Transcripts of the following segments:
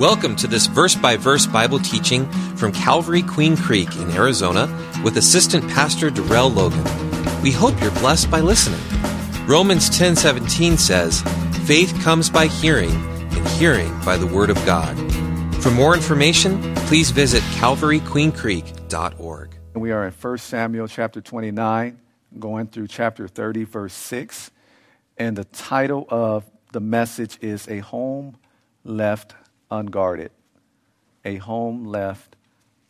Welcome to this verse by verse Bible teaching from Calvary Queen Creek in Arizona with Assistant Pastor Darrell Logan. We hope you're blessed by listening. Romans 10:17 says, "Faith comes by hearing, and hearing by the word of God." For more information, please visit calvaryqueencreek.org. We are in 1 Samuel chapter 29, going through chapter 30 verse 6, and the title of the message is A Home Left unguarded. A home left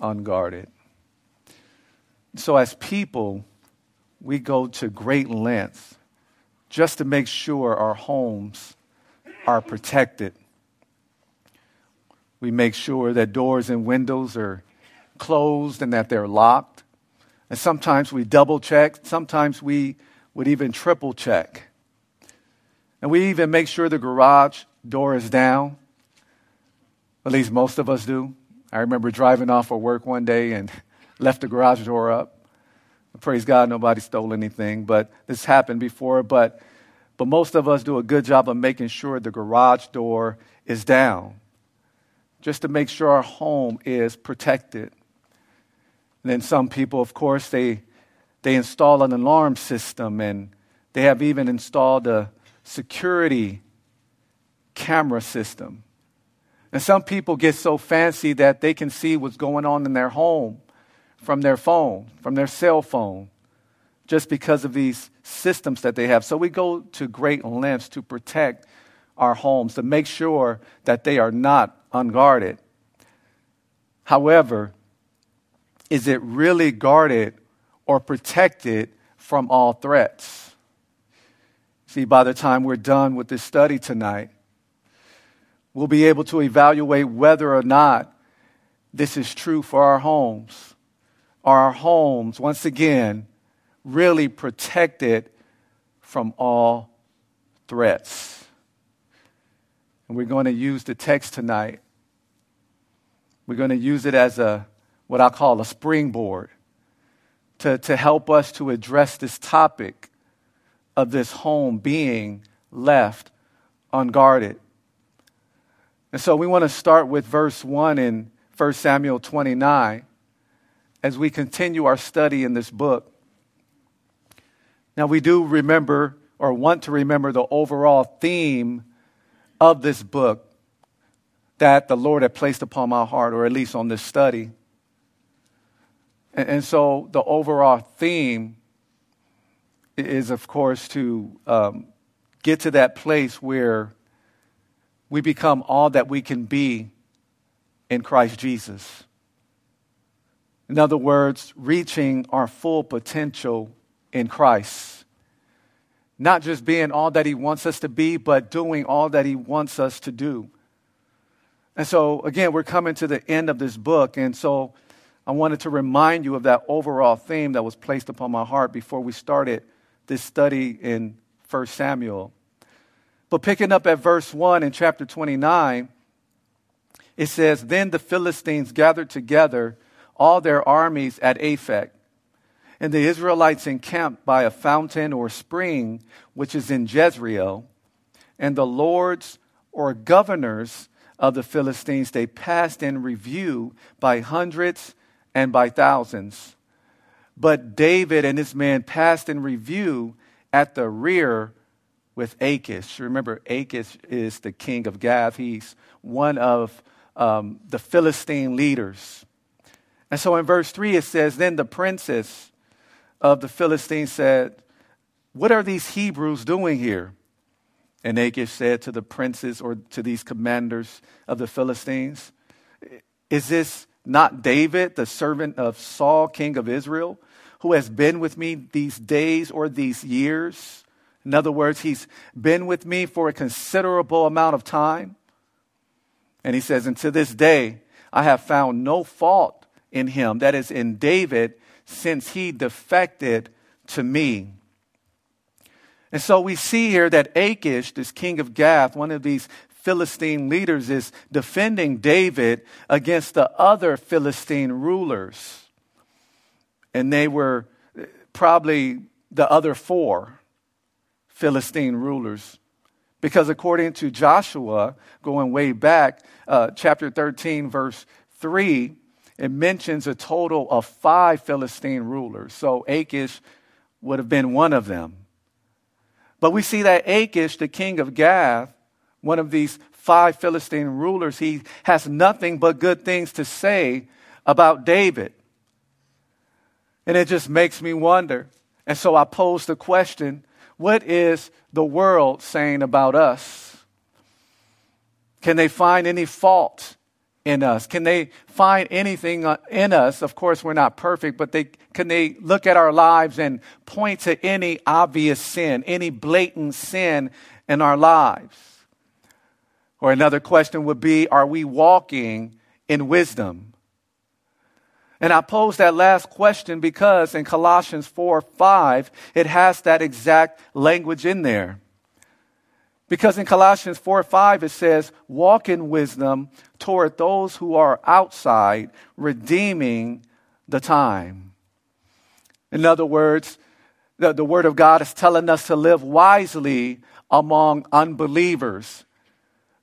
unguarded. So, as people, we go to great lengths just to make sure our homes are protected. We make sure that doors and windows are closed and that they're locked. And sometimes we double check, sometimes we would even triple check. And we even make sure the garage door is down. At least most of us do. I remember driving off of work one day and left the garage door up. Praise God, nobody stole anything, but this happened before. But, but most of us do a good job of making sure the garage door is down, just to make sure our home is protected. And then some people, of course, they, they install an alarm system and they have even installed a security camera system. And some people get so fancy that they can see what's going on in their home from their phone, from their cell phone, just because of these systems that they have. So we go to great lengths to protect our homes, to make sure that they are not unguarded. However, is it really guarded or protected from all threats? See, by the time we're done with this study tonight, we'll be able to evaluate whether or not this is true for our homes. Are our homes, once again, really protected from all threats? And we're going to use the text tonight. We're going to use it as a what I call a springboard to, to help us to address this topic of this home being left unguarded. And so we want to start with verse 1 in 1 Samuel 29 as we continue our study in this book. Now, we do remember or want to remember the overall theme of this book that the Lord had placed upon my heart, or at least on this study. And, so the overall theme is, of course, to um, get to that place where we become all that we can be in Christ Jesus. In other words, reaching our full potential in Christ. Not just being all that He wants us to be, but doing all that He wants us to do. And so, again, we're coming to the end of this book. And so, I wanted to remind you of that overall theme that was placed upon my heart before we started this study in 1 Samuel. But picking up at verse 1 in chapter 29, it says, Then the Philistines gathered together all their armies at Aphek. And the Israelites encamped by a fountain or spring, which is in Jezreel. And the lords or governors of the Philistines, they passed in review by hundreds and by thousands. But David and his men passed in review at the rear with Achish. Remember, Achish is the king of Gath. He's one of um, the Philistine leaders. And so in verse 3, it says, Then the princess of the Philistines said, What are these Hebrews doing here? And Achish said to the princes or to these commanders of the Philistines, Is this not David, the servant of Saul, king of Israel, who has been with me these days or these years? In other words, he's been with me for a considerable amount of time. And he says, And to this day, I have found no fault in him, that is, in David, since he defected to me. And so we see here that Achish, this king of Gath, one of these Philistine leaders, is defending David against the other Philistine rulers. And they were uh, probably the other four Philistine rulers. Because according to Joshua, going way back, uh, chapter 13, verse 3, it mentions a total of five Philistine rulers. So Achish would have been one of them. But we see that Achish, the king of Gath, one of these five Philistine rulers, he has nothing but good things to say about David. And it just makes me wonder. And so I pose the question what is the world saying about us? Can they find any fault in us? Can they find anything in us? Of course, we're not perfect, but they, can they look at our lives and point to any obvious sin, any blatant sin in our lives? Or another question would be Are we walking in wisdom? And I pose that last question because in Colossians 4 5, it has that exact language in there. Because in Colossians 4 5, it says, Walk in wisdom toward those who are outside, redeeming the time. In other words, the, the Word of God is telling us to live wisely among unbelievers.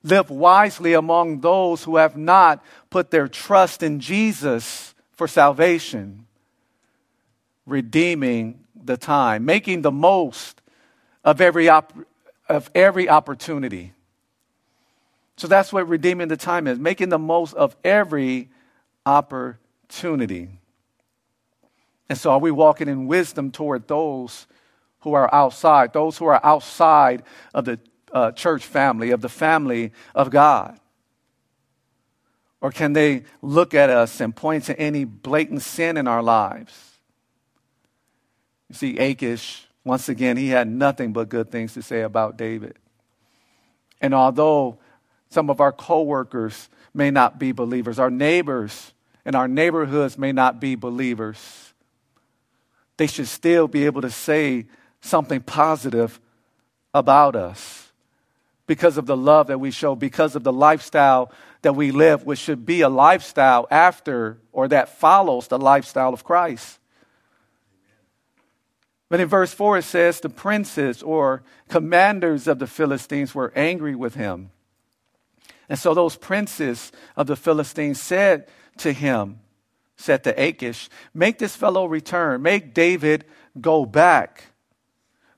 Live wisely among those who have not put their trust in Jesus for salvation, redeeming the time, making the most of every, op- of every opportunity. So that's what redeeming the time is making the most of every opportunity. And so, are we walking in wisdom toward those who are outside, those who are outside of the uh, church family, of the family of God? Or can they look at us and point to any blatant sin in our lives? You see, Achish, once again, he had nothing but good things to say about David. And although some of our coworkers may not be believers, our neighbors in our neighborhoods may not be believers, they should still be able to say something positive about us because of the love that we show, because of the lifestyle that we live, which should be a lifestyle after or that follows the lifestyle of Christ. But in verse 4, it says the princes or commanders of the Philistines were angry with him. And so those princes of the Philistines said to him, said to Achish, Make this fellow return. Make David go back.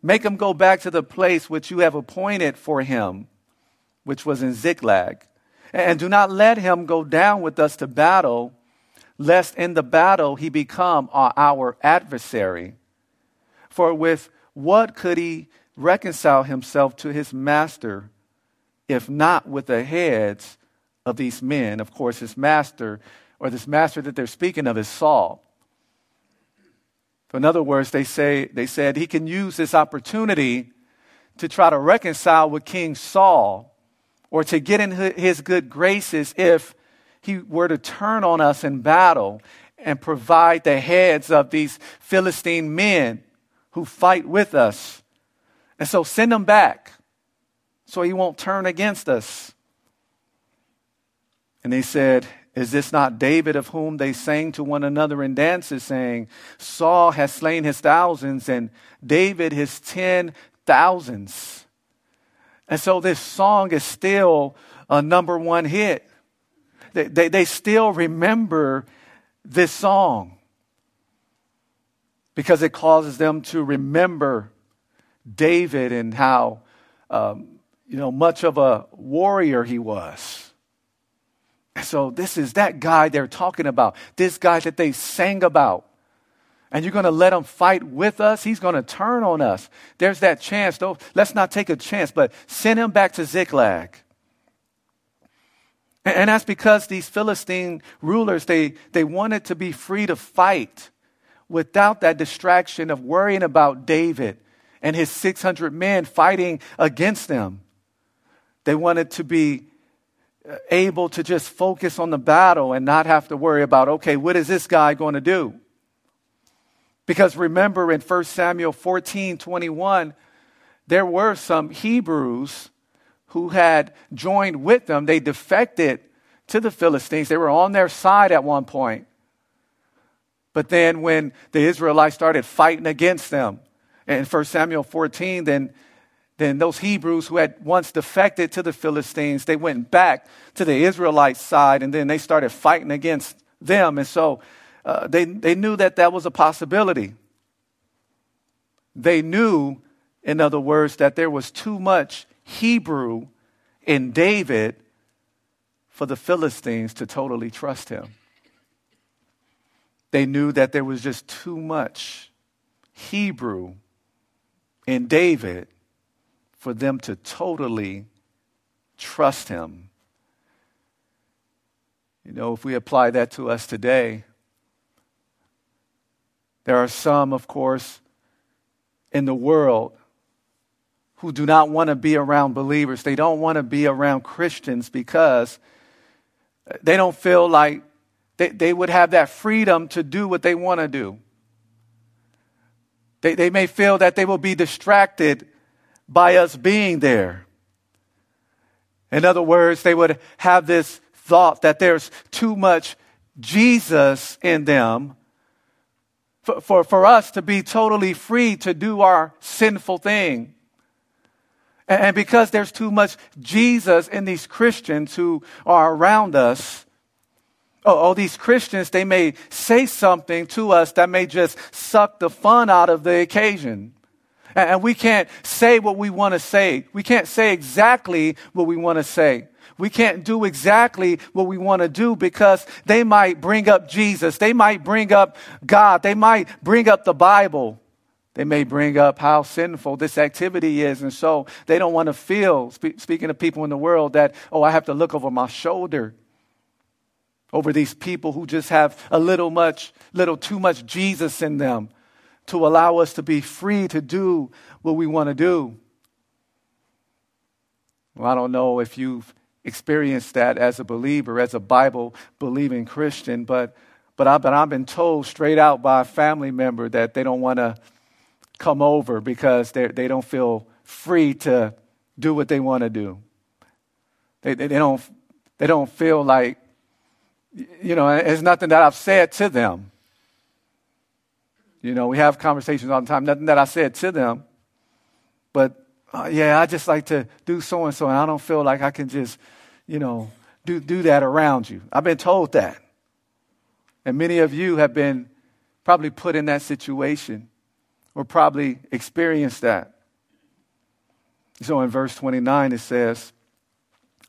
Make him go back to the place which you have appointed for him, which was in Ziklag. And do not let him go down with us to battle, lest in the battle he become our adversary. For with what could he reconcile himself to his master, if not with the heads of these men? Of course, his master, or this master that they're speaking of, is Saul. So In other words, they, say, they said he can use this opportunity to try to reconcile with King Saul or to get in his good graces if he were to turn on us in battle and provide the heads of these Philistine men who fight with us. And so send them back so he won't turn against us. And they said, Is this not David of whom they sang to one another in dances, saying, Saul has slain his thousands and David his ten thousands? And so this song is still a number one hit. They, they, they still remember this song because it causes them to remember David and how um, you know much of a warrior he was. And so this is that guy they're talking about. This guy that they sang about and you're going to let him fight with us, he's going to turn on us. There's that chance, though. Let's not take a chance, but send him back to Ziklag. And, that's because these Philistine rulers, they, they wanted to be free to fight without that distraction of worrying about David and his 600 men fighting against them. They wanted to be uh, able to just focus on the battle and not have to worry about, okay, what is this guy going to do? Because remember in 1 Samuel 14 21, there were some Hebrews who had joined with them. They defected to the Philistines, they were on their side at one point. But then when the Israelites started fighting against them, in 1 Samuel 14, then then those Hebrews who had once defected to the Philistines, they went back to the Israelite side and then they started fighting against them. And so uh, they, they knew that that was a possibility. They knew, in other words, that there was too much Hebrew in David for the Philistines to totally trust him. They knew that there was just too much Hebrew in David for them to totally trust him. You know, if we apply that to us today, there are some, of course, in the world who do not want to be around believers. They don't want to be around Christians because they don't feel like they, they would have that freedom to do what they want to do. They, they may feel that they will be distracted by us being there. In other words, they would have this thought that there's too much Jesus in them for, for, for us to be totally free to do our sinful thing. And, and because there's too much Jesus in these Christians who are around us, oh, oh, these Christians, they may say something to us that may just suck the fun out of the occasion. And we can't say what we want to say. We can't say exactly what we want to say. We can't do exactly what we want to do because they might bring up Jesus. They might bring up God. They might bring up the Bible. They may bring up how sinful this activity is. And so they don't want to feel, speaking to people in the world, that, oh, I have to look over my shoulder over these people who just have a little much, little too much Jesus in them to allow us to be free to do what we want to do. Well, I don't know if you've experienced that as a believer, as a Bible believing Christian, but, but, I, but I've been told straight out by a family member that they don't want to come over because they, they don't feel free to do what they want to do. They, they, they, don't, they don't feel like, you know, it's nothing that I've said to them. You know, we have conversations all the time, nothing that I said to them, but uh, yeah, I just like to do so and so, and I don't feel like I can just, you know, do, do that around you. I've been told that. And many of you have been probably put in that situation or probably experienced that. So in verse 29, it says,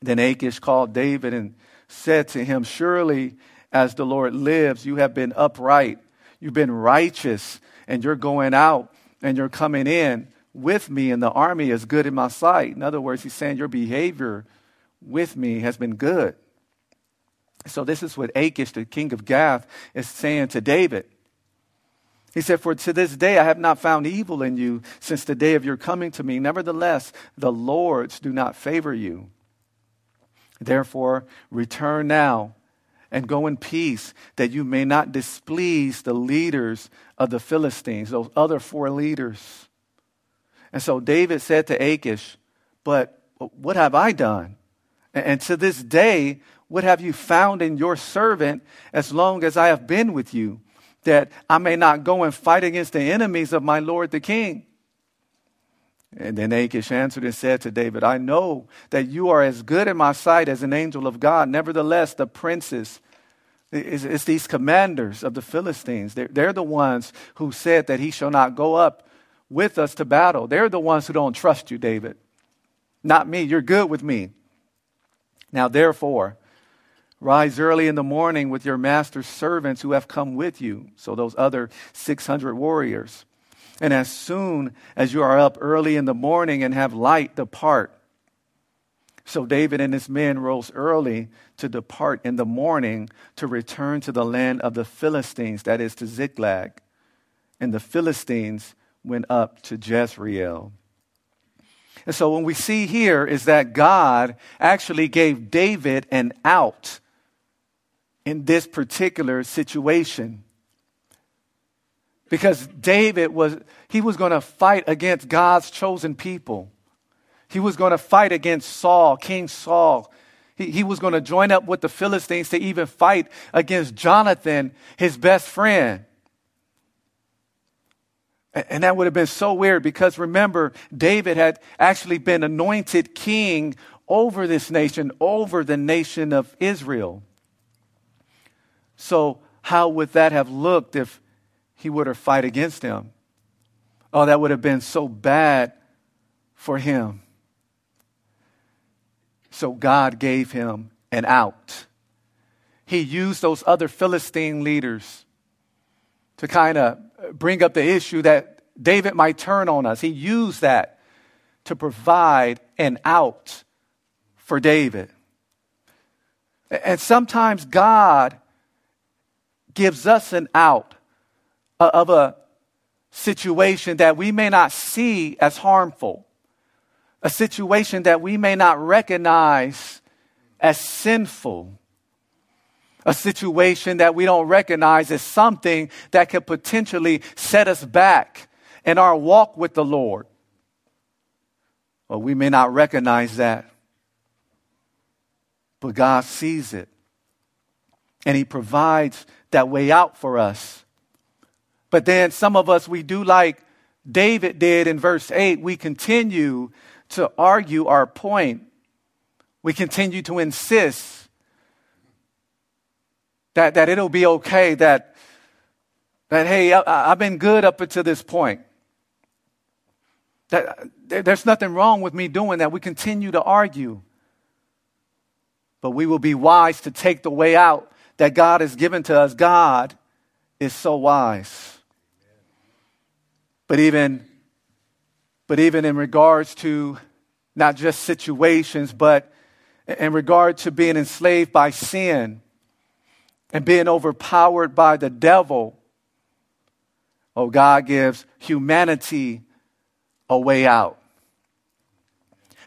Then Achish called David and said to him, Surely as the Lord lives, you have been upright You've been righteous, and you're going out and you're coming in with me, and the army is good in my sight. In other words, he's saying your behavior with me has been good. So, this is what Achish, the king of Gath, is saying to David. He said, For to this day I have not found evil in you since the day of your coming to me. Nevertheless, the Lords do not favor you. Therefore, return now and go in peace, that you may not displease the leaders of the Philistines, those other four leaders. And so David said to Achish, But what have I done? And to this day, what have you found in your servant as long as I have been with you, that I may not go and fight against the enemies of my Lord the king? And then Achish answered and said to David, I know that you are as good in my sight as an angel of God. Nevertheless, the princes, it's, these commanders of the Philistines, they're the ones who said that he shall not go up with us to battle. They're the ones who don't trust you, David. Not me. You're good with me. Now, therefore, rise early in the morning with your master's servants who have come with you. So, those other 600 warriors and as soon as you are up early in the morning and have light, depart. So David and his men rose early to depart in the morning to return to the land of the Philistines, that is to Ziklag. And the Philistines went up to Jezreel. And so, what we see here is that God actually gave David an out in this particular situation because David was he was going to fight against God's chosen people. He was going to fight against Saul, King Saul. He, he was going to join up with the Philistines to even fight against Jonathan, his best friend. And that would have been so weird because remember, David had actually been anointed king over this nation, over the nation of Israel. So, how would that have looked if he would have fight against him? Oh, that would have been so bad for him. So, God gave him an out. He used those other Philistine leaders to kind of bring up the issue that David might turn on us. He used that to provide an out for David. And sometimes God gives us an out of a situation that we may not see as harmful, a situation that we may not recognize as sinful a situation that we don't recognize as something that could potentially set us back in our walk with the Lord. Well, we may not recognize that, but God sees it. And He provides that way out for us. But then some of us, we do like David did in verse 8, we continue to argue our point. We continue to insist that, that it'll be okay, that, that hey, I, I've been good up until this point. That, there's nothing wrong with me doing that. We continue to argue. But we will be wise to take the way out that God has given to us. God is so wise. But even, but even in regards to not just situations, but in regard to being enslaved by sin, and being overpowered by the devil, oh, God gives humanity a way out.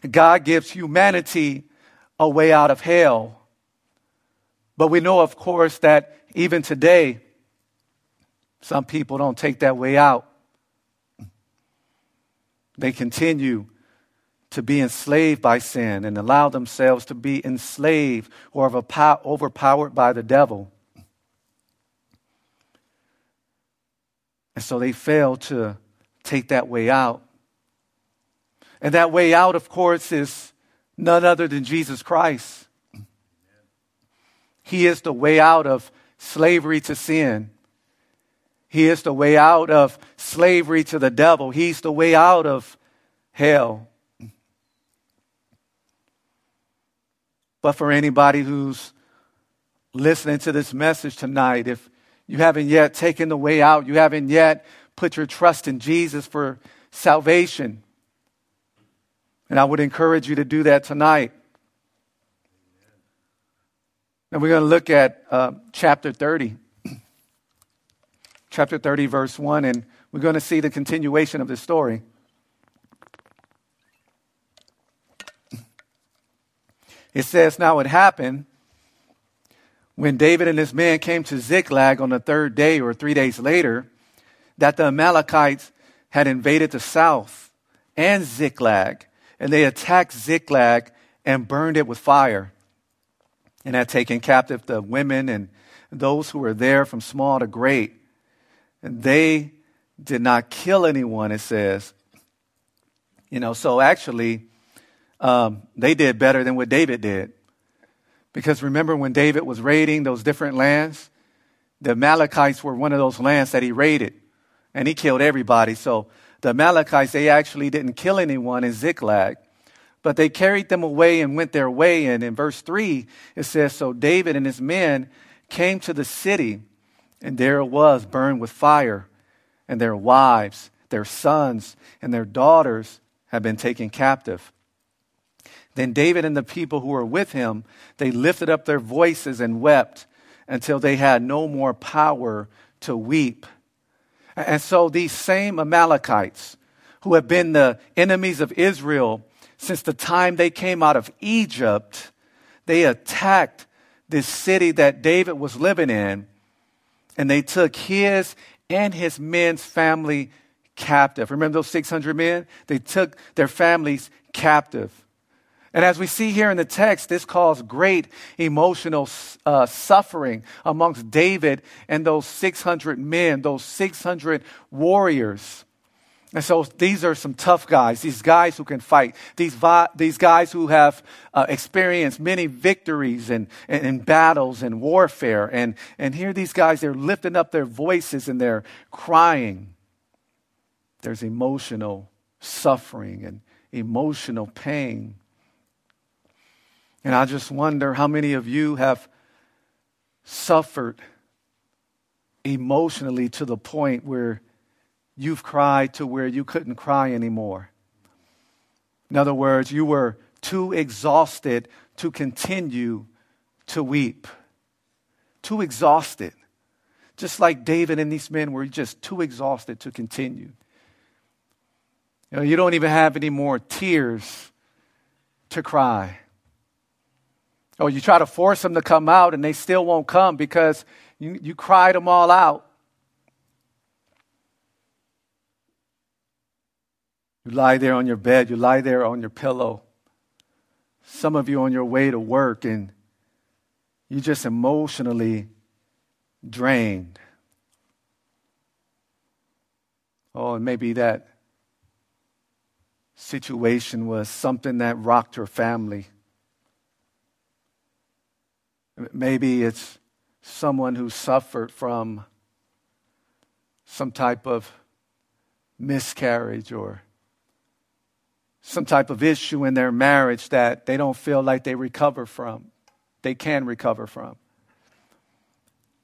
God gives humanity a way out of hell. But we know, of course, that even today, some people don't take that way out. They continue to be enslaved by sin and allow themselves to be enslaved or overpowered by the devil. And so they fail to take that way out. And that way out, of course, is none other than Jesus Christ. He is the way out of slavery to sin. He is the way out of slavery to the devil. He's the way out of hell. But for anybody who's listening to this message tonight, if you haven't yet taken the way out. You haven't yet put your trust in Jesus for salvation. And I would encourage you to do that tonight. And we're going to look at uh, chapter 30. chapter 30, verse 1, and we're going to see the continuation of the story. It says, Now it happened when David and his men came to Ziklag on the third day or three days later, that the Amalekites had invaded the south and Ziklag, and they attacked Ziklag and burned it with fire, and had taken captive the women and those who were there from small to great. And they did not kill anyone, it says. You know, so actually, um, they did better than what David did. Because remember when David was raiding those different lands? The Amalekites were one of those lands that he raided, and he killed everybody. So the Amalekites, they actually didn't kill anyone in Ziklag, but they carried them away and went their way. And in verse 3, it says So David and his men came to the city, and there it was, burned with fire, and their wives, their sons, and their daughters had been taken captive. Then David and the people who were with him, they lifted up their voices and wept until they had no more power to weep. And so these same Amalekites, who have been the enemies of Israel since the time they came out of Egypt, they attacked this city that David was living in, and they took his and his men's family captive. Remember those 600 men? They took their families captive. And as we see here in the text, this caused great emotional uh, suffering amongst David and those 600 men, those 600 warriors. And so these are some tough guys, these guys who can fight, these, vi- these guys who have uh, experienced many victories and, and, and, battles and warfare. And, and here these guys, they're lifting up their voices and they're crying. There's emotional suffering and emotional pain. And I just wonder how many of you have suffered emotionally to the point where you've cried to where you couldn't cry anymore. In other words, you were too exhausted to continue to weep. Too exhausted. Just like David and these men were just too exhausted to continue. You know, you don't even have any more tears to cry. Or you try to force them to come out and they still won't come because you, you cried them all out. You lie there on your bed, you lie there on your pillow. Some of you on your way to work, and you're just emotionally drained. Oh, and maybe that situation was something that rocked her family. Maybe it's someone who suffered from some type of miscarriage or some type of issue in their marriage that they don't feel like they recover from, they can recover from.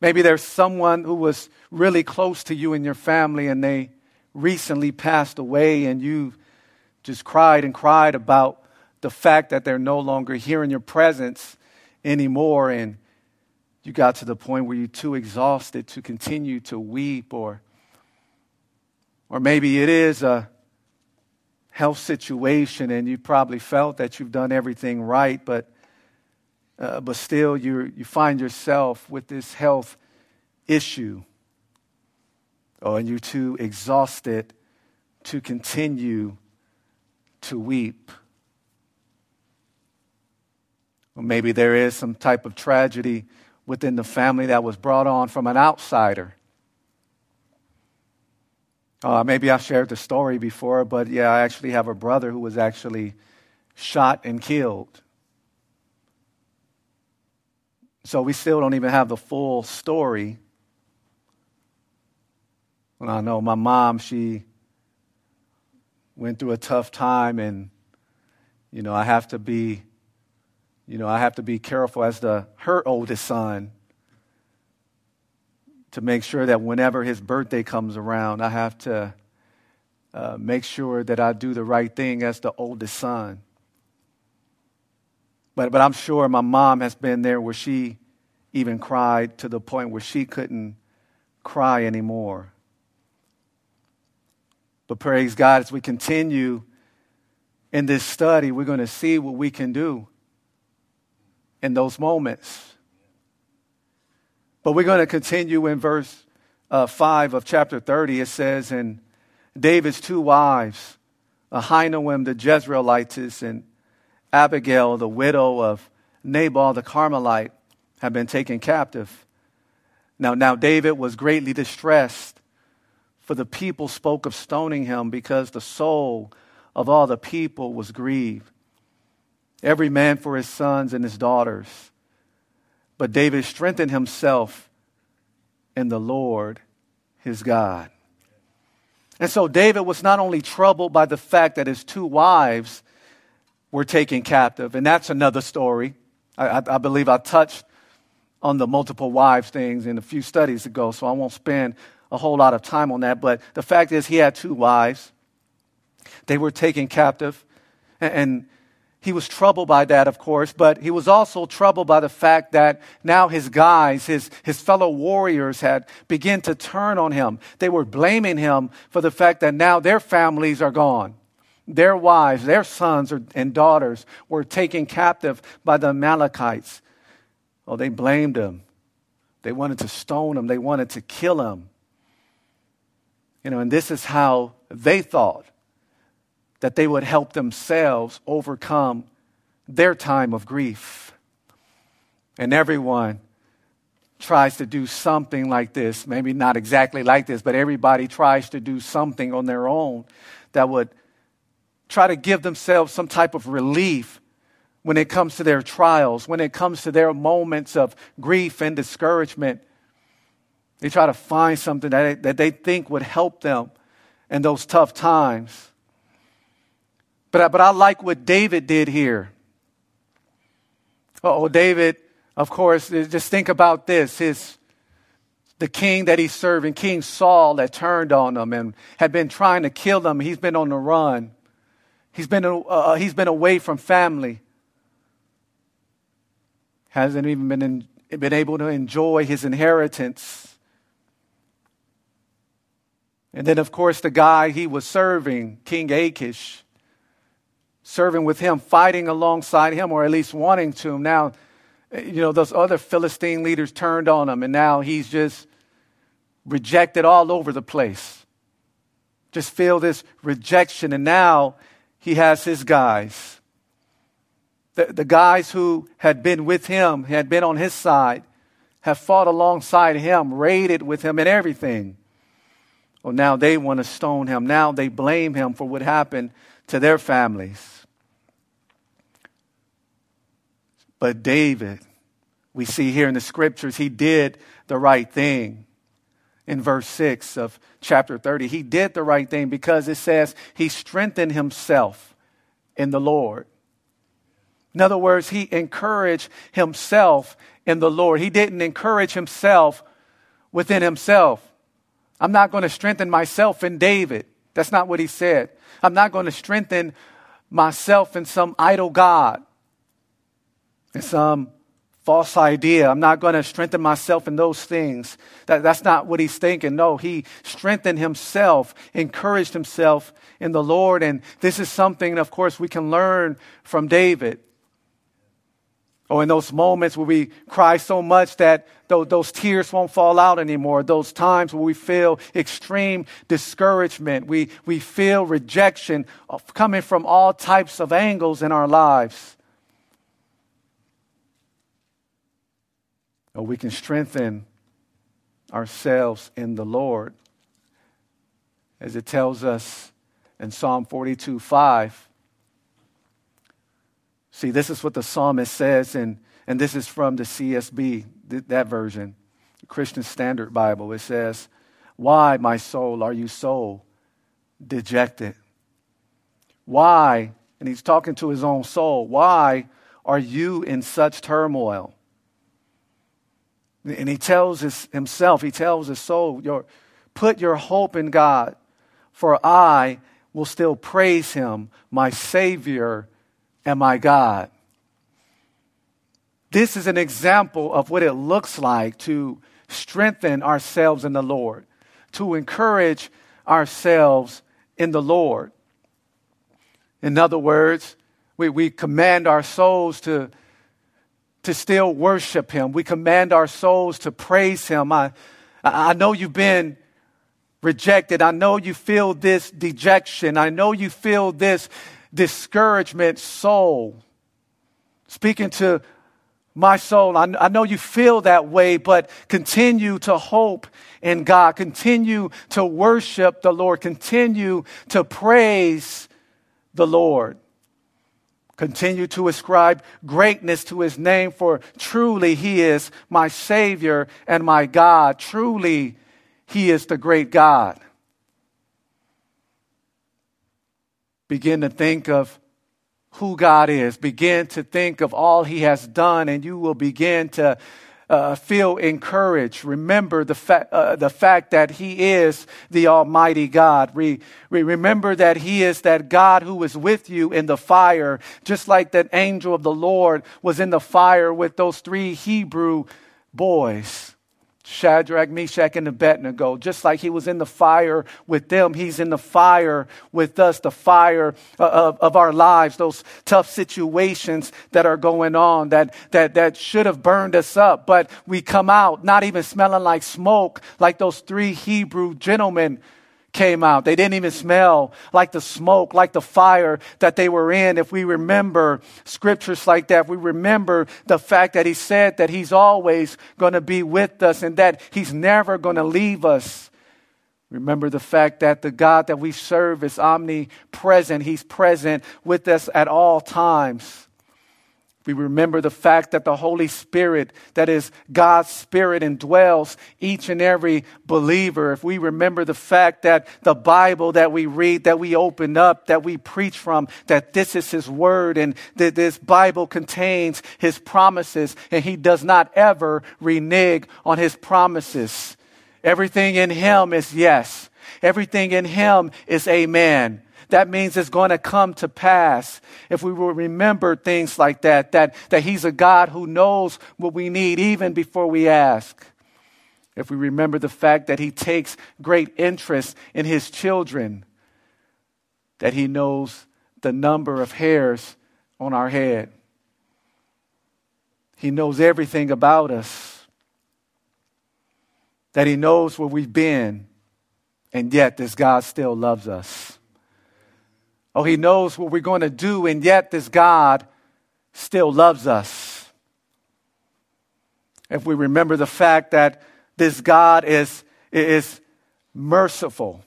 Maybe there's someone who was really close to you in your family and they recently passed away and you just cried and cried about the fact that they're no longer here in your presence anymore and you got to the point where you're too exhausted to continue to weep or or maybe it is a health situation and you probably felt that you've done everything right, but, uh, but still you you find yourself with this health issue. Oh, and you're too exhausted to continue to weep. Or maybe there is some type of tragedy within the family that was brought on from an outsider. Uh, maybe I've shared the story before, but yeah, I actually have a brother who was actually shot and killed. So we still don't even have the full story. And I know my mom, she went through a tough time, and, you know, I have to be, you know, I have to be careful as the, her oldest son to make sure that whenever his birthday comes around, I have to uh, make sure that I do the right thing as the oldest son. But, but I'm sure my mom has been there where she even cried to the point where she couldn't cry anymore. But praise God, as we continue in this study, we're going to see what we can do in those moments. But we're going to continue in verse uh, 5 of chapter 30. It says, And David's two wives, Ahinoam the Jezreelitess and Abigail, the widow of Nabal the Carmelite, have been taken captive. Now, now David was greatly distressed, for the people spoke of stoning him because the soul of all the people was grieved, every man for his sons and his daughters. But David strengthened himself in the Lord his God. And so David was not only troubled by the fact that his two wives were taken captive, and that's another story. I, I, believe I touched on the multiple wives things in a few studies ago, so I won't spend a whole lot of time on that. But the fact is, he had two wives. They were taken captive, and, and he was troubled by that, of course, but he was also troubled by the fact that now his guys, his, his fellow warriors had begun to turn on him. They were blaming him for the fact that now their families are gone. Their wives, their sons and daughters were taken captive by the Amalekites. Oh, they blamed him. They wanted to stone him. They wanted to kill him. You know, and this is how they thought that they would help themselves overcome their time of grief. And everyone tries to do something like this. Maybe not exactly like this, but everybody tries to do something on their own that would try to give themselves some type of relief when it comes to their trials, when it comes to their moments of grief and discouragement. They try to find something that they, that they think would help them in those tough times. But I, but I like what David did here. Oh, David, of course, just think about this. His, the king that he's serving, King Saul, that turned on him and had been trying to kill him. He's been on the run. He's been, uh, uh he's been away from family. Hasn't even been, in, been able to enjoy his inheritance. And then, of course, the guy he was serving, King Achish, serving with him, fighting alongside him, or at least wanting to. Now, you know, those other Philistine leaders turned on him, and now he's just rejected all over the place. Just feel this rejection, and now he has his guys. The, the guys who had been with him, had been on his side, have fought alongside him, raided with him, and everything. Well, now they want to stone him. Now they blame him for what happened to their families. But David, we see here in the scriptures, he did the right thing. In verse 6 of chapter 30, he did the right thing because it says he strengthened himself in the Lord. In other words, he encouraged himself in the Lord. He didn't encourage himself within himself. I'm not going to strengthen myself in David. That's not what he said. I'm not going to strengthen myself in some idol God, in some false idea. I'm not going to strengthen myself in those things. That, that's not what he's thinking. No, he strengthened himself, encouraged himself in the Lord. And this is something, of course, we can learn from David. Or oh, in those moments where we cry so much that those tears won't fall out anymore. Those times where we feel extreme discouragement. We, we feel rejection uh, coming from all types of angles in our lives. Or we can strengthen ourselves in the Lord. As it tells us in Psalm 42 5 See, this is what the psalmist says, and, and this is from the CSB, th- that version, the Christian Standard Bible. It says, Why, my soul, are you so dejected? Why, and he's talking to his own soul, why are you in such turmoil? And he tells his, himself, he tells his soul, your, put your hope in God, for I will still praise him, my Savior and my God. This is an example of what it looks like to strengthen ourselves in the Lord, to encourage ourselves in the Lord. In other words, we, we command our souls to, to still worship Him. We command our souls to praise Him. I, I know you've been rejected. I know you feel this dejection. I know you feel this discouragement soul. Speaking to my soul, I, I, know you feel that way, but continue to hope in God. Continue to worship the Lord. Continue to praise the Lord. Continue to ascribe greatness to his name, for truly he is my Savior and my God. Truly he is the great God. begin to think of who God is, begin to think of all He has done, and you will begin to uh, feel encouraged. Remember the, fa- uh, the fact that He is the Almighty God. Re- re- remember that He is that God who is with you in the fire, just like that angel of the Lord was in the fire with those three Hebrew boys. Shadrach, Meshach, and Abednego. Just like he was in the fire with them, he's in the fire with us, the fire uh, of, of our lives, those tough situations that are going on that, that, that should have burned us up. But we come out not even smelling like smoke, like those three Hebrew gentlemen came out. They didn't even smell like the smoke, like the fire that they were in. If we remember scriptures like that, we remember the fact that he said that he's always going to be with us and that he's never going to leave us. Remember the fact that the God that we serve is omnipresent. He's present with us at all times. We remember the fact that the Holy Spirit, that is God's Spirit, indwells each and every believer. If we remember the fact that the Bible that we read, that we open up, that we preach from, that this is His Word and that this Bible contains His promises and He does not ever renege on His promises. Everything in Him is yes. Everything in Him is amen that means it's going to come to pass. If we will remember things like that, that, that He's a God who knows what we need even before we ask. If we remember the fact that He takes great interest in His children, that He knows the number of hairs on our head, He knows everything about us, that He knows where we've been, and yet this God still loves us. Oh, he knows what we're going to do, and yet this God still loves us. If we remember the fact that this God is, is merciful,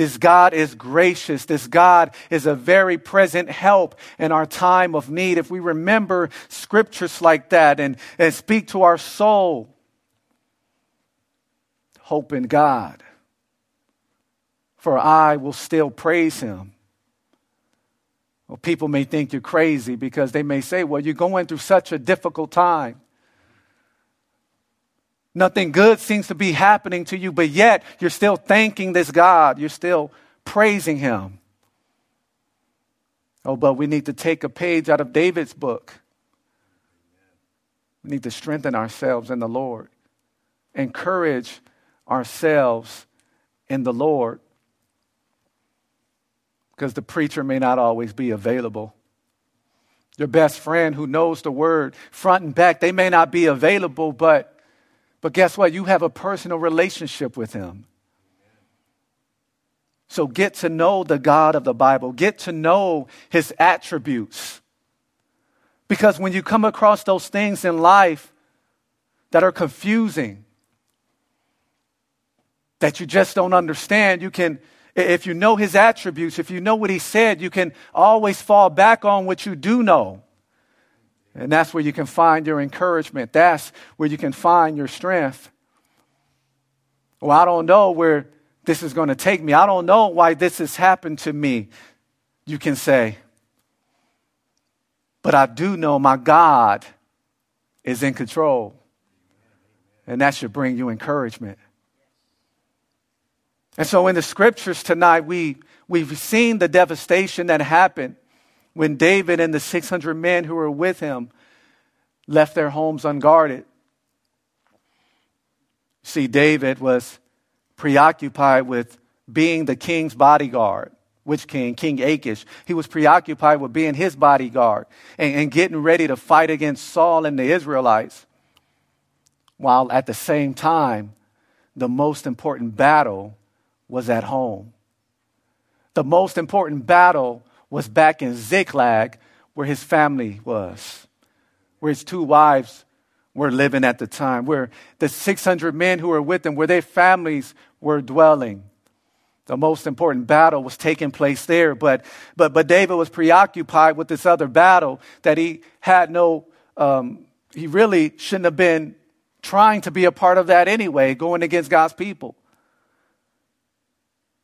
this God is gracious. This God is a very present help in our time of need. If we remember scriptures like that and, and speak to our soul, hope in God, for I will still praise him. Well, people may think you're crazy because they may say, well, you're going through such a difficult time. Nothing good seems to be happening to you, but yet you're still thanking this God. You're still praising Him. Oh, but we need to take a page out of David's book. We need to strengthen ourselves in the Lord, encourage ourselves in the Lord because the preacher may not always be available. Your best friend who knows the word front and back, they may not be available, but, but guess what? You have a personal relationship with him. So get to know the God of the Bible, get to know his attributes. Because when you come across those things in life that are confusing, that you just don't understand, you can if you know his attributes, if you know what he said, you can always fall back on what you do know. And that's where you can find your encouragement. That's where you can find your strength. Well, I don't know where this is going to take me. I don't know why this has happened to me, you can say. But I do know my God is in control. And that should bring you encouragement. And so in the scriptures tonight, we, we've seen the devastation that happened when David and the 600 men who were with him left their homes unguarded. See, David was preoccupied with being the king's bodyguard. Which king? King Achish. He was preoccupied with being his bodyguard and, and getting ready to fight against Saul and the Israelites. While at the same time, the most important battle was at home. The most important battle was back in Ziklag, where his family was, where his two wives were living at the time, where the 600 men who were with him, where their families were dwelling. The most important battle was taking place there, but, but, but David was preoccupied with this other battle that he had no, um, he really shouldn't have been trying to be a part of that anyway, going against God's people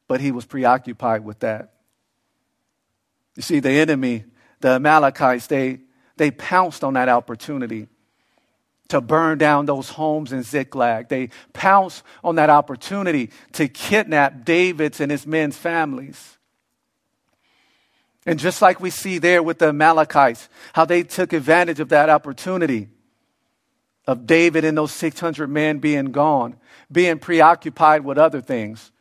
but he was preoccupied with that. You see, the enemy, the Amalekites, they, they pounced on that opportunity to burn down those homes in Ziklag. They pounced on that opportunity to kidnap David's and his men's families. And just like we see there with the Amalekites, how they took advantage of that opportunity of David and those 600 men being gone, being preoccupied with other things.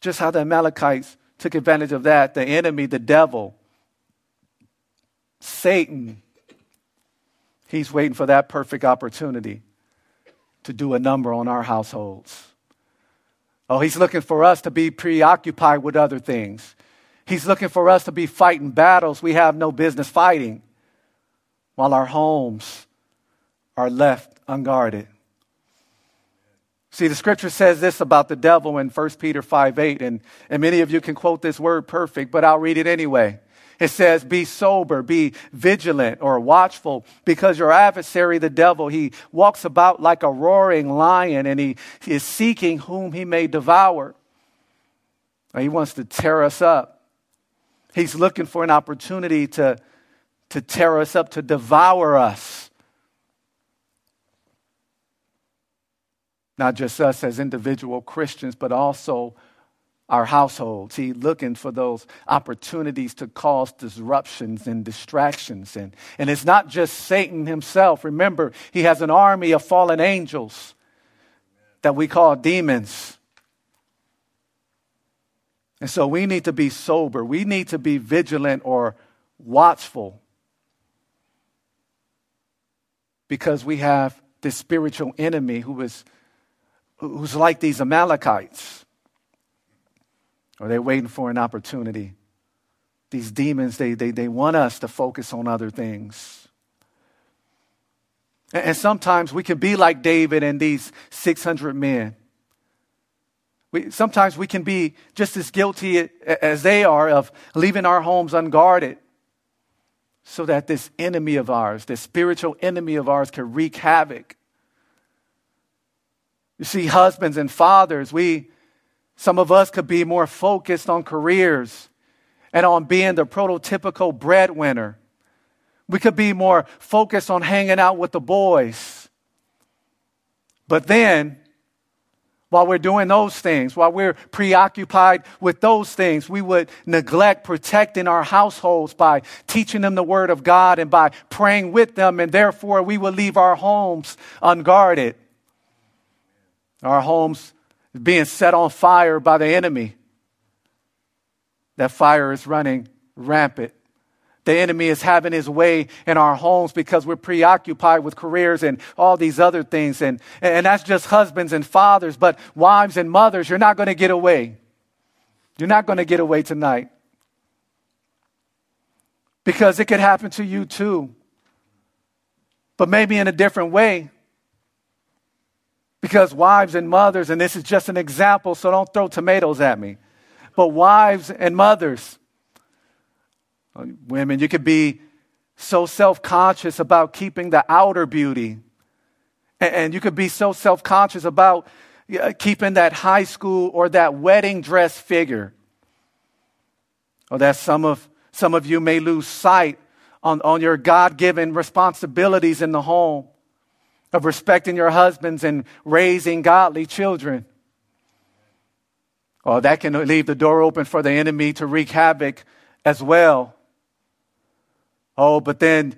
Just how the Amalekites took advantage of that. The enemy, the devil, Satan, he's waiting for that perfect opportunity to do a number on our households. Oh, he's looking for us to be preoccupied with other things. He's looking for us to be fighting battles we have no business fighting while our homes are left unguarded. See, the scripture says this about the devil in 1 Peter 5 8, and, and many of you can quote this word perfect, but I'll read it anyway. It says, Be sober, be vigilant or watchful, because your adversary, the devil, he walks about like a roaring lion and he, he is seeking whom he may devour. He wants to tear us up. He's looking for an opportunity to, to tear us up, to devour us. Not just us as individual Christians, but also our households. He looking for those opportunities to cause disruptions and distractions. And, and it's not just Satan himself. Remember, he has an army of fallen angels that we call demons. And so we need to be sober. We need to be vigilant or watchful because we have this spiritual enemy who is who's like these Amalekites. Are they're waiting for an opportunity. These demons, they, they, they want us to focus on other things. And, and sometimes we can be like David and these 600 men. We, sometimes we can be just as guilty as they are of leaving our homes unguarded so that this enemy of ours, this spiritual enemy of ours, can wreak havoc you see, husbands and fathers, we, some of us could be more focused on careers and on being the prototypical breadwinner. We could be more focused on hanging out with the boys. But then, while we're doing those things, while we're preoccupied with those things, we would neglect protecting our households by teaching them the Word of God and by praying with them, and therefore we would leave our homes unguarded. Our homes being set on fire by the enemy. That fire is running rampant. The enemy is having his way in our homes because we're preoccupied with careers and all these other things. And, and that's just husbands and fathers, but wives and mothers, you're not going to get away. You're not going to get away tonight. Because it could happen to you too, but maybe in a different way. Because wives and mothers, and this is just an example, so don't throw tomatoes at me, but wives and mothers, women, you could be so self conscious about keeping the outer beauty, and you could be so self conscious about keeping that high school or that wedding dress figure. Or that some of, some of you may lose sight on, on your God given responsibilities in the home of respecting your husbands and raising godly children. Oh, that can leave the door open for the enemy to wreak havoc as well. Oh, but then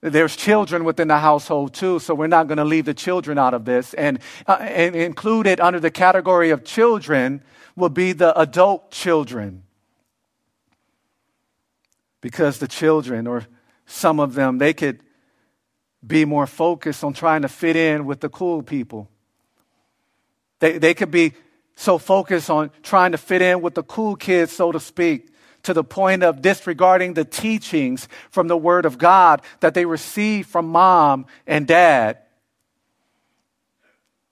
there's children within the household too, so we're not going to leave the children out of this. And, uh, and included under the category of children will be the adult children. Because the children, or some of them, they could be more focused on trying to fit in with the cool people. They, they could be so focused on trying to fit in with the cool kids, so to speak, to the point of disregarding the teachings from the Word of God that they receive from mom and dad.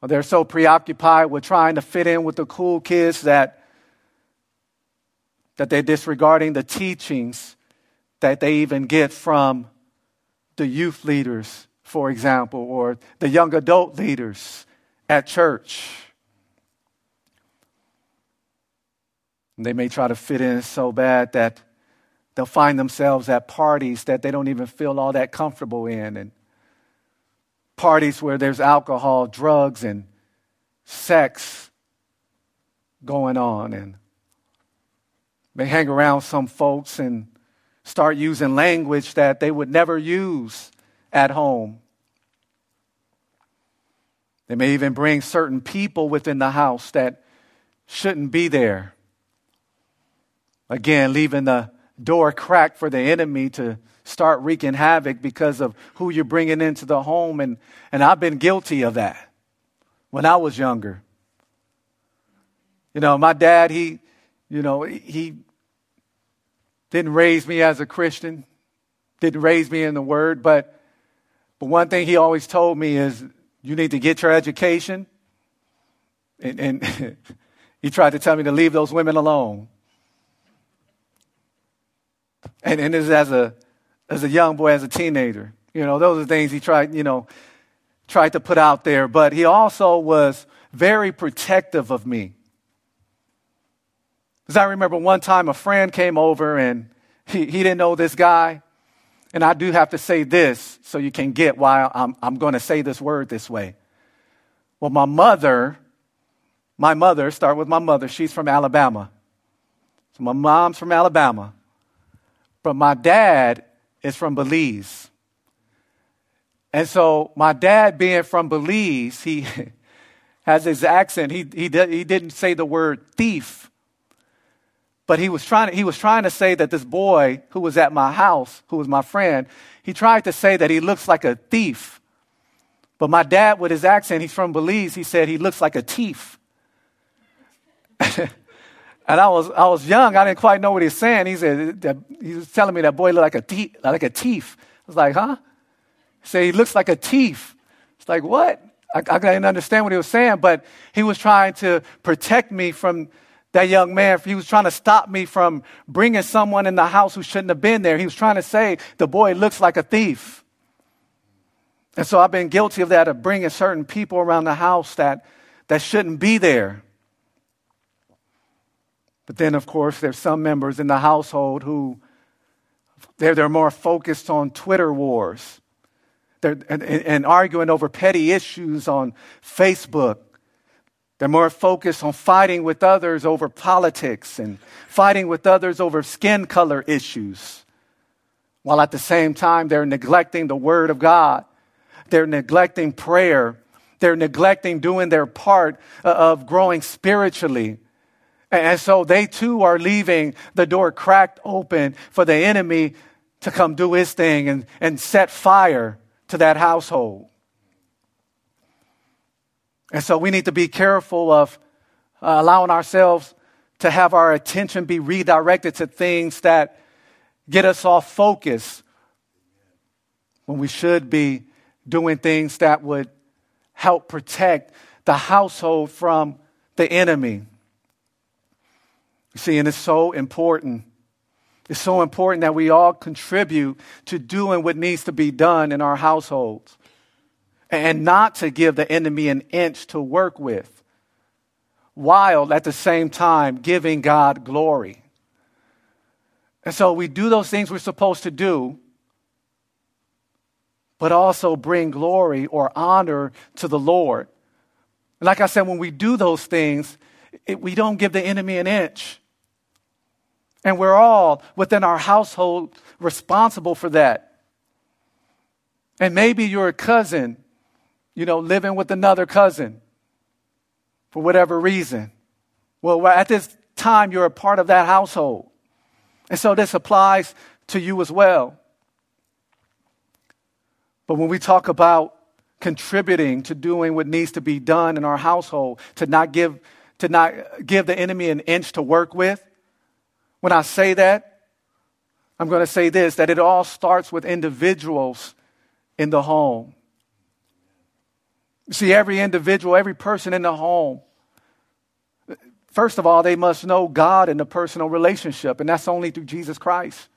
They're so preoccupied with trying to fit in with the cool kids that, that they're disregarding the teachings that they even get from the youth leaders, for example, or the young adult leaders at church. They may try to fit in so bad that they'll find themselves at parties that they don't even feel all that comfortable in, and parties where there's alcohol, drugs, and sex going on. And they hang around some folks and start using language that they would never use at home. They may even bring certain people within the house that shouldn't be there. Again, leaving the door cracked for the enemy to start wreaking havoc because of who you're bringing into the home. And, and I've been guilty of that. when I was younger. You know, my dad, he, you know, he didn't raise me as a Christian, didn't raise me in the word, but, but one thing he always told me is you need to get your education. And, and he tried to tell me to leave those women alone. And, and this as a, as a young boy, as a teenager. You know, those are things he tried, you know, tried to put out there. But he also was very protective of me. Because I remember one time a friend came over and he, he didn't know this guy. And I do have to say this so you can get why I'm, I'm going to say this word this way. Well, my mother, my mother, start with my mother, she's from Alabama. So my mom's from Alabama. But my dad is from Belize. And so my dad being from Belize, he has his accent. He, he, he didn't say the word thief, but he was, trying to, he was trying to say that this boy who was at my house, who was my friend, he tried to say that he looks like a thief. But my dad, with his accent, he's from Belize, he said he looks like a thief. And I was, I was young. I didn't quite know what he was saying. He said, he was telling me that boy looked like a, thief, like a thief. I was like, huh? He said, he looks like a thief. It's like, what? I, I didn't understand what he was saying, but he was trying to protect me from that young man. He was trying to stop me from bringing someone in the house who shouldn't have been there. He was trying to say, the boy looks like a thief. And so I've been guilty of that, of bringing certain people around the house that, that shouldn't be there. But then, of course, there's some members in the household who they're, they're more focused on Twitter wars they're, and, and arguing over petty issues on Facebook. They're more focused on fighting with others over politics and fighting with others over skin color issues, while at the same time they're neglecting the Word of God. They're neglecting prayer. They're neglecting doing their part uh, of growing spiritually. And so they too are leaving the door cracked open for the enemy to come do his thing and, and set fire to that household. And so we need to be careful of uh, allowing ourselves to have our attention be redirected to things that get us off focus when we should be doing things that would help protect the household from the enemy. See, and it's so important. It's so important that we all contribute to doing what needs to be done in our households and not to give the enemy an inch to work with, while at the same time giving God glory. And so we do those things we're supposed to do, but also bring glory or honor to the Lord. And like I said, when we do those things, it, we don't give the enemy an inch. And we're all within our household responsible for that. And maybe you're a cousin, you know, living with another cousin for whatever reason. Well, at this time, you're a part of that household. And so this applies to you as well. But when we talk about contributing to doing what needs to be done in our household, to not give, to not give the enemy an inch to work with, when I say that, I'm going to say this that it all starts with individuals in the home. See, every individual, every person in the home, first of all, they must know God in a personal relationship, and that's only through Jesus Christ.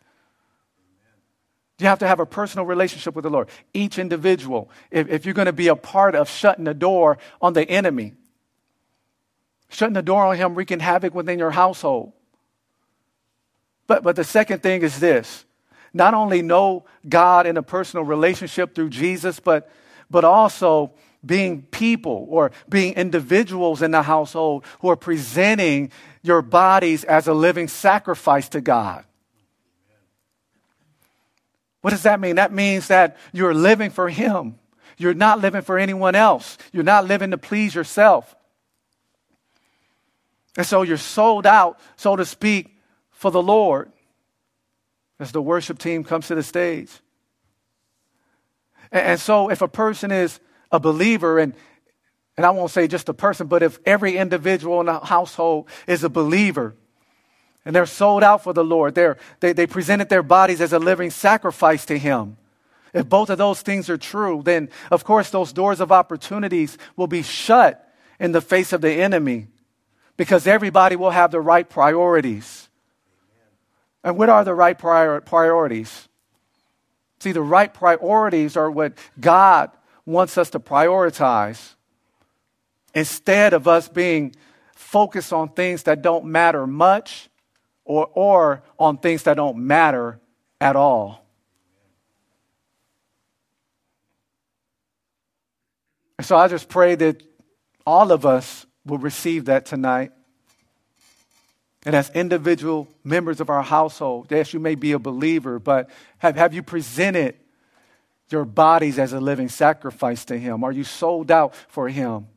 You have to have a personal relationship with the Lord. Each individual, if, if you're going to be a part of shutting the door on the enemy, shutting the door on him wreaking havoc within your household, but, but the second thing is this not only know God in a personal relationship through Jesus, but, but also being people or being individuals in the household who are presenting your bodies as a living sacrifice to God. What does that mean? That means that you're living for Him. You're not living for anyone else. You're not living to please yourself. And so you're sold out, so to speak, for the Lord as the worship team comes to the stage. And, so, if a person is a believer and and I won't say just a person, but if every individual in the household is a believer and they're sold out for the Lord, they're, they, they presented their bodies as a living sacrifice to Him. If both of those things are true, then of course those doors of opportunities will be shut in the face of the enemy because everybody will have the right priorities. And what are the right prior- priorities? See, the right priorities are what God wants us to prioritize instead of us being focused on things that don't matter much or, or on things that don't matter at all. So I just pray that all of us will receive that tonight. And as individual members of our household, yes, you may be a believer, but have, have you presented your bodies as a living sacrifice to Him? Are you sold out for Him?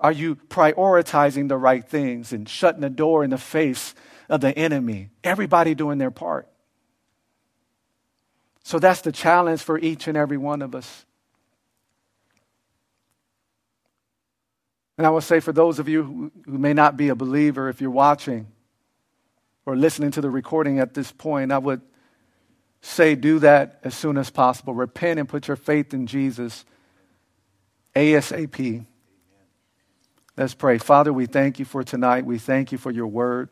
Are you prioritizing the right things and shutting the door in the face of the enemy? Everybody doing their part. So that's the challenge for each and every one of us. And I will say for those of you who, may not be a believer, if you're watching or listening to the recording at this point, I would say do that as soon as possible. Repent and put your faith in Jesus ASAP. Let's pray. Father, we thank you for tonight. We thank you for your word.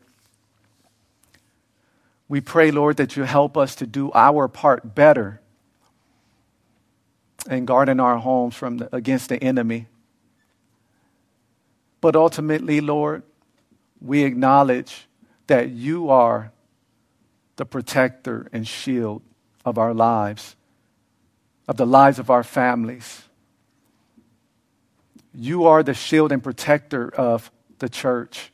We pray, Lord, that you help us to do our part better and guarding our homes from the, against the enemy. But ultimately, Lord, we acknowledge that you are the protector and shield of our lives, of the lives of our families. You are the shield and protector of the church.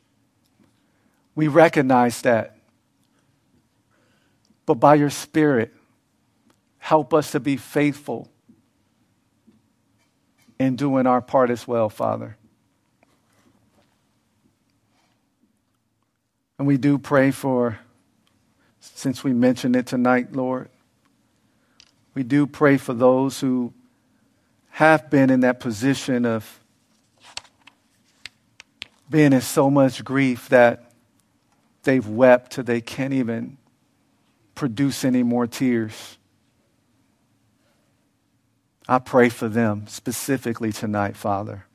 We recognize that. But by your Spirit, help us to be faithful in doing our part as well, Father. And we do pray for, since we mentioned it tonight, Lord, we do pray for those who have been in that position of being in so much grief that they've wept till they can't even produce any more tears. I pray for them specifically tonight, Father.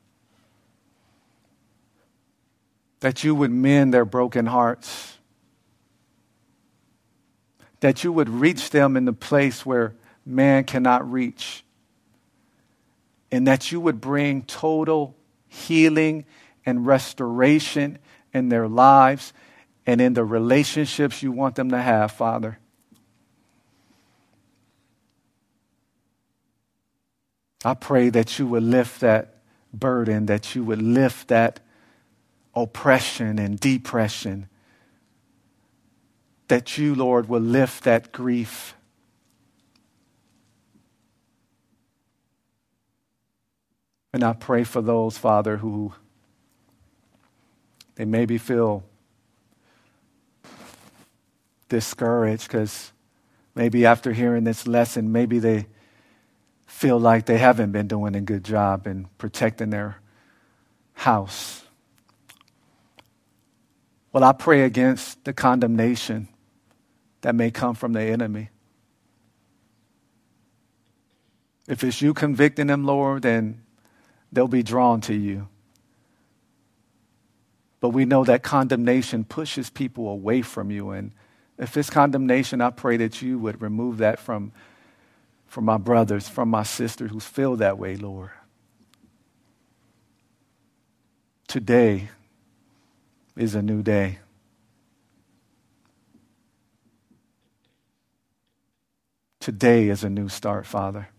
That you would mend their broken hearts. That you would reach them in the place where man cannot reach. And that you would bring total healing and restoration in their lives and in the relationships you want them to have, Father. I pray that you would lift that burden, that you would lift that oppression and depression, that you, Lord, will lift that grief. And I pray for those, Father, who they maybe feel discouraged because maybe after hearing this lesson, maybe they feel like they haven't been doing a good job in protecting their house. Well, I pray against the condemnation that may come from the enemy. If it's you convicting them, Lord, then they'll be drawn to you. But we know that condemnation pushes people away from you. And if it's condemnation, I pray that you would remove that from, from my brothers, from my sisters who feel that way, Lord. Today is a new day. Today is a new start, Father,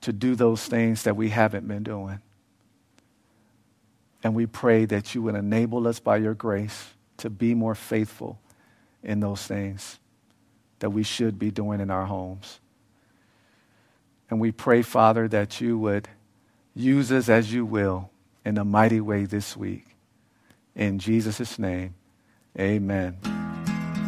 to do those things that we haven't been doing. And we pray that you would enable us by your grace to be more faithful in those things that we should be doing in our homes. And we pray, Father, that you would use us as you will in a mighty way this week. In Jesus' name, amen.